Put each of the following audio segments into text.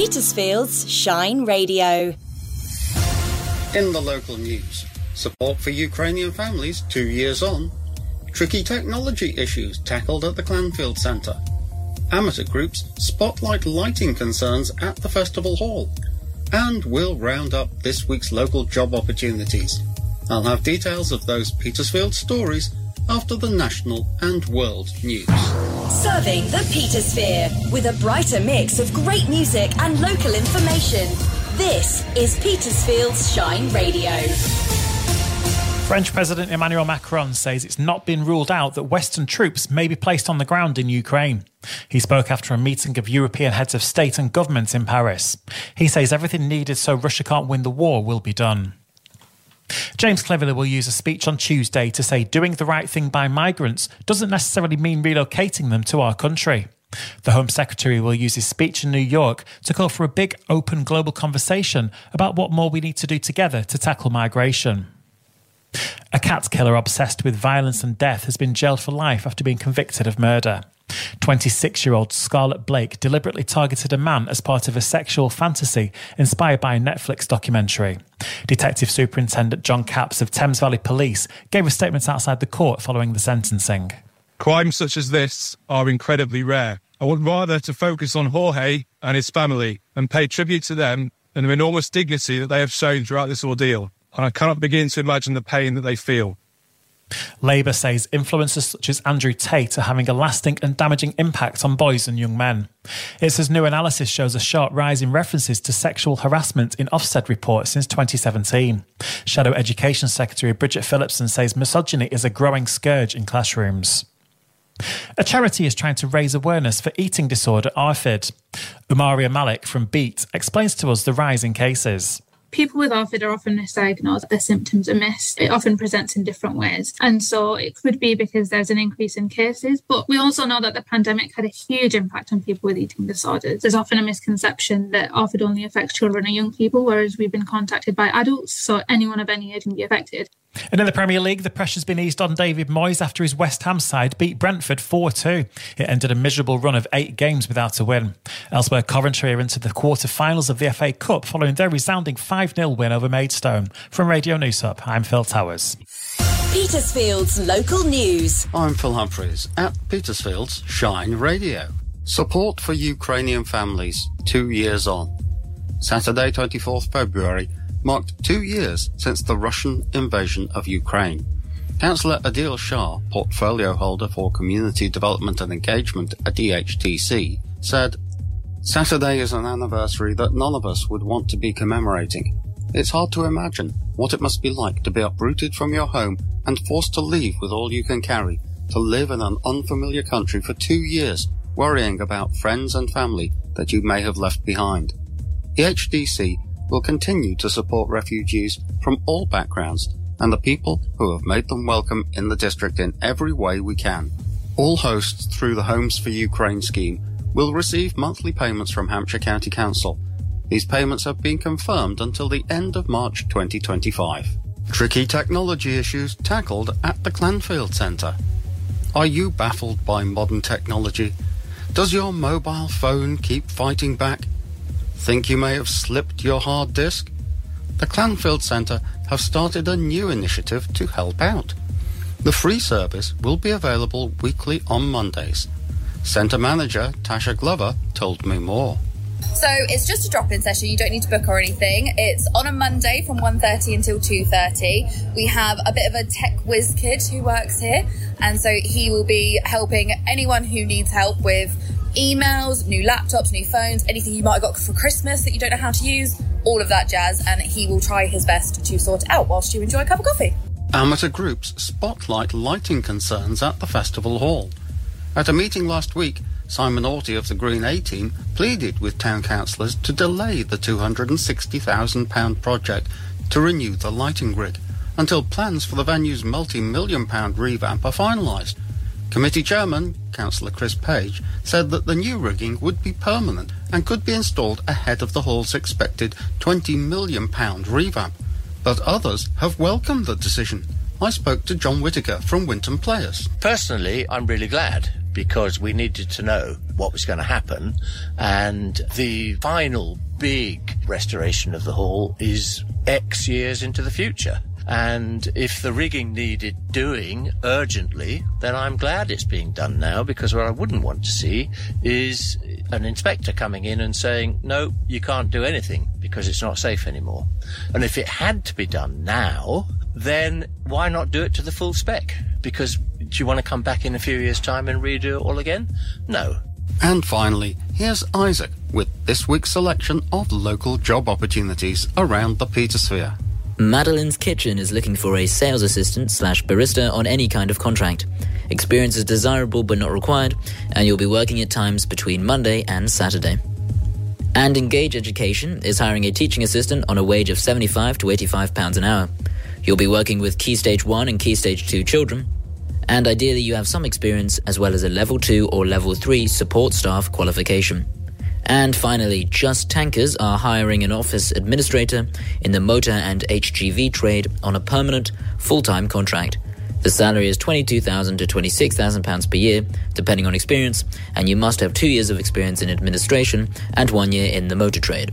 Petersfield's Shine Radio. In the local news, support for Ukrainian families two years on, tricky technology issues tackled at the Clanfield Centre, amateur groups spotlight lighting concerns at the festival hall, and we'll round up this week's local job opportunities. I'll have details of those Petersfield stories after the national and world news. Serving the Petersphere with a brighter mix of great music and local information. This is Petersfield's Shine Radio. French President Emmanuel Macron says it's not been ruled out that Western troops may be placed on the ground in Ukraine. He spoke after a meeting of European heads of state and government in Paris. He says everything needed so Russia can't win the war will be done. James Cleverly will use a speech on Tuesday to say doing the right thing by migrants doesn't necessarily mean relocating them to our country. The Home Secretary will use his speech in New York to call for a big, open global conversation about what more we need to do together to tackle migration. A cat killer obsessed with violence and death has been jailed for life after being convicted of murder. 26 year old Scarlett Blake deliberately targeted a man as part of a sexual fantasy inspired by a Netflix documentary. Detective Superintendent John Capps of Thames Valley Police gave a statement outside the court following the sentencing. Crimes such as this are incredibly rare. I would rather to focus on Jorge and his family and pay tribute to them and the enormous dignity that they have shown throughout this ordeal and I cannot begin to imagine the pain that they feel. Labour says influencers such as Andrew Tate are having a lasting and damaging impact on boys and young men. It says new analysis shows a sharp rise in references to sexual harassment in Ofsted reports since 2017. Shadow Education Secretary Bridget Phillipson says misogyny is a growing scourge in classrooms. A charity is trying to raise awareness for eating disorder ARFID. Umaria Malik from Beat explains to us the rise in cases people with ARFID are often misdiagnosed, their symptoms are missed. It often presents in different ways. And so it could be because there's an increase in cases, but we also know that the pandemic had a huge impact on people with eating disorders. There's often a misconception that ARFID only affects children or young people, whereas we've been contacted by adults, so anyone of any age can be affected. And in the Premier League, the pressure's been eased on David Moyes after his West Ham side beat Brentford 4 2. It ended a miserable run of eight games without a win. Elsewhere, Coventry are into the quarter finals of the FA Cup following their resounding 5 0 win over Maidstone. From Radio NewsHub, I'm Phil Towers. Petersfield's local news. I'm Phill Humphries at Petersfield's Shine Radio. Support for Ukrainian families, two years on. Saturday, 24th February marked two years since the Russian invasion of Ukraine. Councillor Adil Shah, portfolio holder for Community Development and Engagement at DHTC, said, Saturday is an anniversary that none of us would want to be commemorating. It's hard to imagine what it must be like to be uprooted from your home and forced to leave with all you can carry, to live in an unfamiliar country for two years, worrying about friends and family that you may have left behind. The HDC will continue to support refugees from all backgrounds and the people who have made them welcome in the district in every way we can. All hosts through the Homes for Ukraine scheme will receive monthly payments from Hampshire County Council. These payments have been confirmed until the end of March 2025. Tricky technology issues tackled at the Clanfield Centre. Are you baffled by modern technology? Does your mobile phone keep fighting back? Think you may have slipped your hard disk? The Clanfield Centre have started a new initiative to help out. The free service will be available weekly on Mondays. Centre manager Tasha Glover told me more. So it's just a drop-in session. You don't need to book or anything. It's on a Monday from 1.30 until 2.30. We have a bit of a tech whiz kid who works here. And so he will be helping anyone who needs help with emails, new laptops, new phones, anything you might have got for Christmas that you don't know how to use, all of that jazz, and he will try his best to sort it out whilst you enjoy a cup of coffee. Amateur groups spotlight lighting concerns at the festival hall. At a meeting last week, Simon Orty of the Green A team pleaded with town councillors to delay the £260,000 project to renew the lighting grid until plans for the venue's multi-million pound revamp are finalised. Committee Chairman, Councillor Chris Page, said that the new rigging would be permanent and could be installed ahead of the hall's expected £20 million revamp. But others have welcomed the decision. I spoke to John Whitaker from Winton Players. Personally, I'm really glad because we needed to know what was going to happen. And the final big restoration of the hall is X years into the future. And if the rigging needed doing urgently, then I'm glad it's being done now because what I wouldn't want to see is an inspector coming in and saying, no, you can't do anything because it's not safe anymore. And if it had to be done now, then why not do it to the full spec? Because do you want to come back in a few years' time and redo it all again? No. And finally, here's Isaac with this week's selection of local job opportunities around the Petersphere. Madeline's Kitchen is looking for a sales assistant slash barista on any kind of contract. Experience is desirable but not required, and you'll be working at times between Monday and Saturday. And Engage Education is hiring a teaching assistant on a wage of 75 to 85 pounds an hour. You'll be working with Key Stage 1 and Key Stage 2 children, and ideally you have some experience as well as a level 2 or level 3 support staff qualification. And finally, Just Tankers are hiring an office administrator in the motor and HGV trade on a permanent, full-time contract. The salary is £22,000 to £26,000 per year, depending on experience, and you must have two years of experience in administration and one year in the motor trade.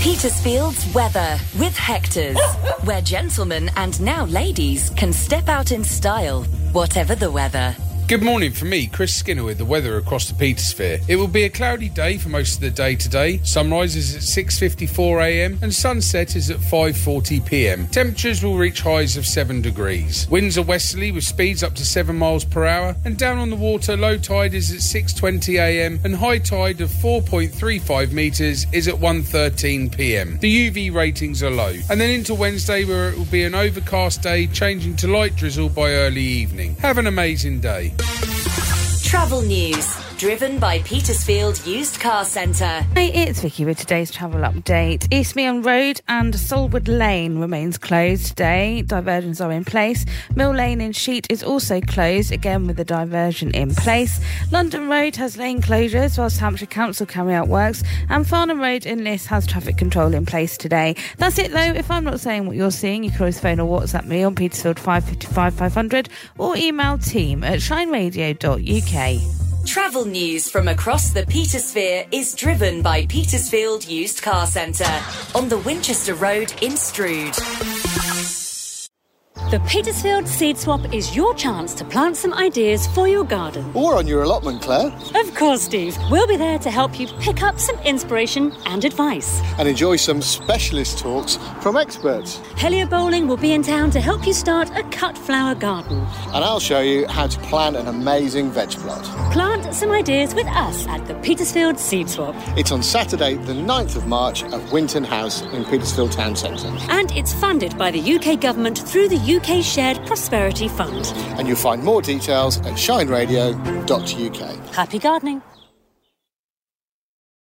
Petersfield's weather with Hector's, where gentlemen and now ladies can step out in style, whatever the weather. Good morning from me, Chris Skinner, with the weather across the Petersphere. It will be a cloudy day for most of the day today. Sunrise is at 6.54am and sunset is at 5.40pm. Temperatures will reach highs of 7 degrees. Winds are westerly with speeds up to 7 miles per hour and down on the water low tide is at 6.20am and high tide of 4.35 metres is at 1.13pm. The UV ratings are low. And then into Wednesday where it will be an overcast day changing to light drizzle by early evening. Have an amazing day. Travel news, driven by Petersfield Used Car Centre. Hey, it's Vicky with today's travel update. East Eastmeon Road and Solwood Lane remains closed today. Diversions are in place. Mill Lane in Sheet is also closed, again with the diversion in place. London Road has lane closures whilst Hampshire Council carry out works, and Farnham Road in Liss has traffic control in place today. That's it though. If I'm not saying what you're seeing, you can always phone or WhatsApp me on Petersfield 555 500 or email team at shineradio.uk. Travel news from across the Petersphere is driven by Petersfield Used Car Centre on the Winchester Road in Stroud. The Petersfield Seed Swap is your chance to plant some ideas for your garden. Or on your allotment, Claire. Of course, Steve. We'll be there to help you pick up some inspiration and advice. And enjoy some specialist talks from experts. Helio Bowling will be in town to help you start a cut flower garden. And I'll show you how to plant an amazing veg plot. Plant some ideas with us at the Petersfield Seed Swap. It's on Saturday, the 9th of March at Winton House in Petersfield Town Centre. And it's funded by the UK Government through the UK Shared Prosperity Fund. And you'll find more details at shineradio.uk. Happy gardening.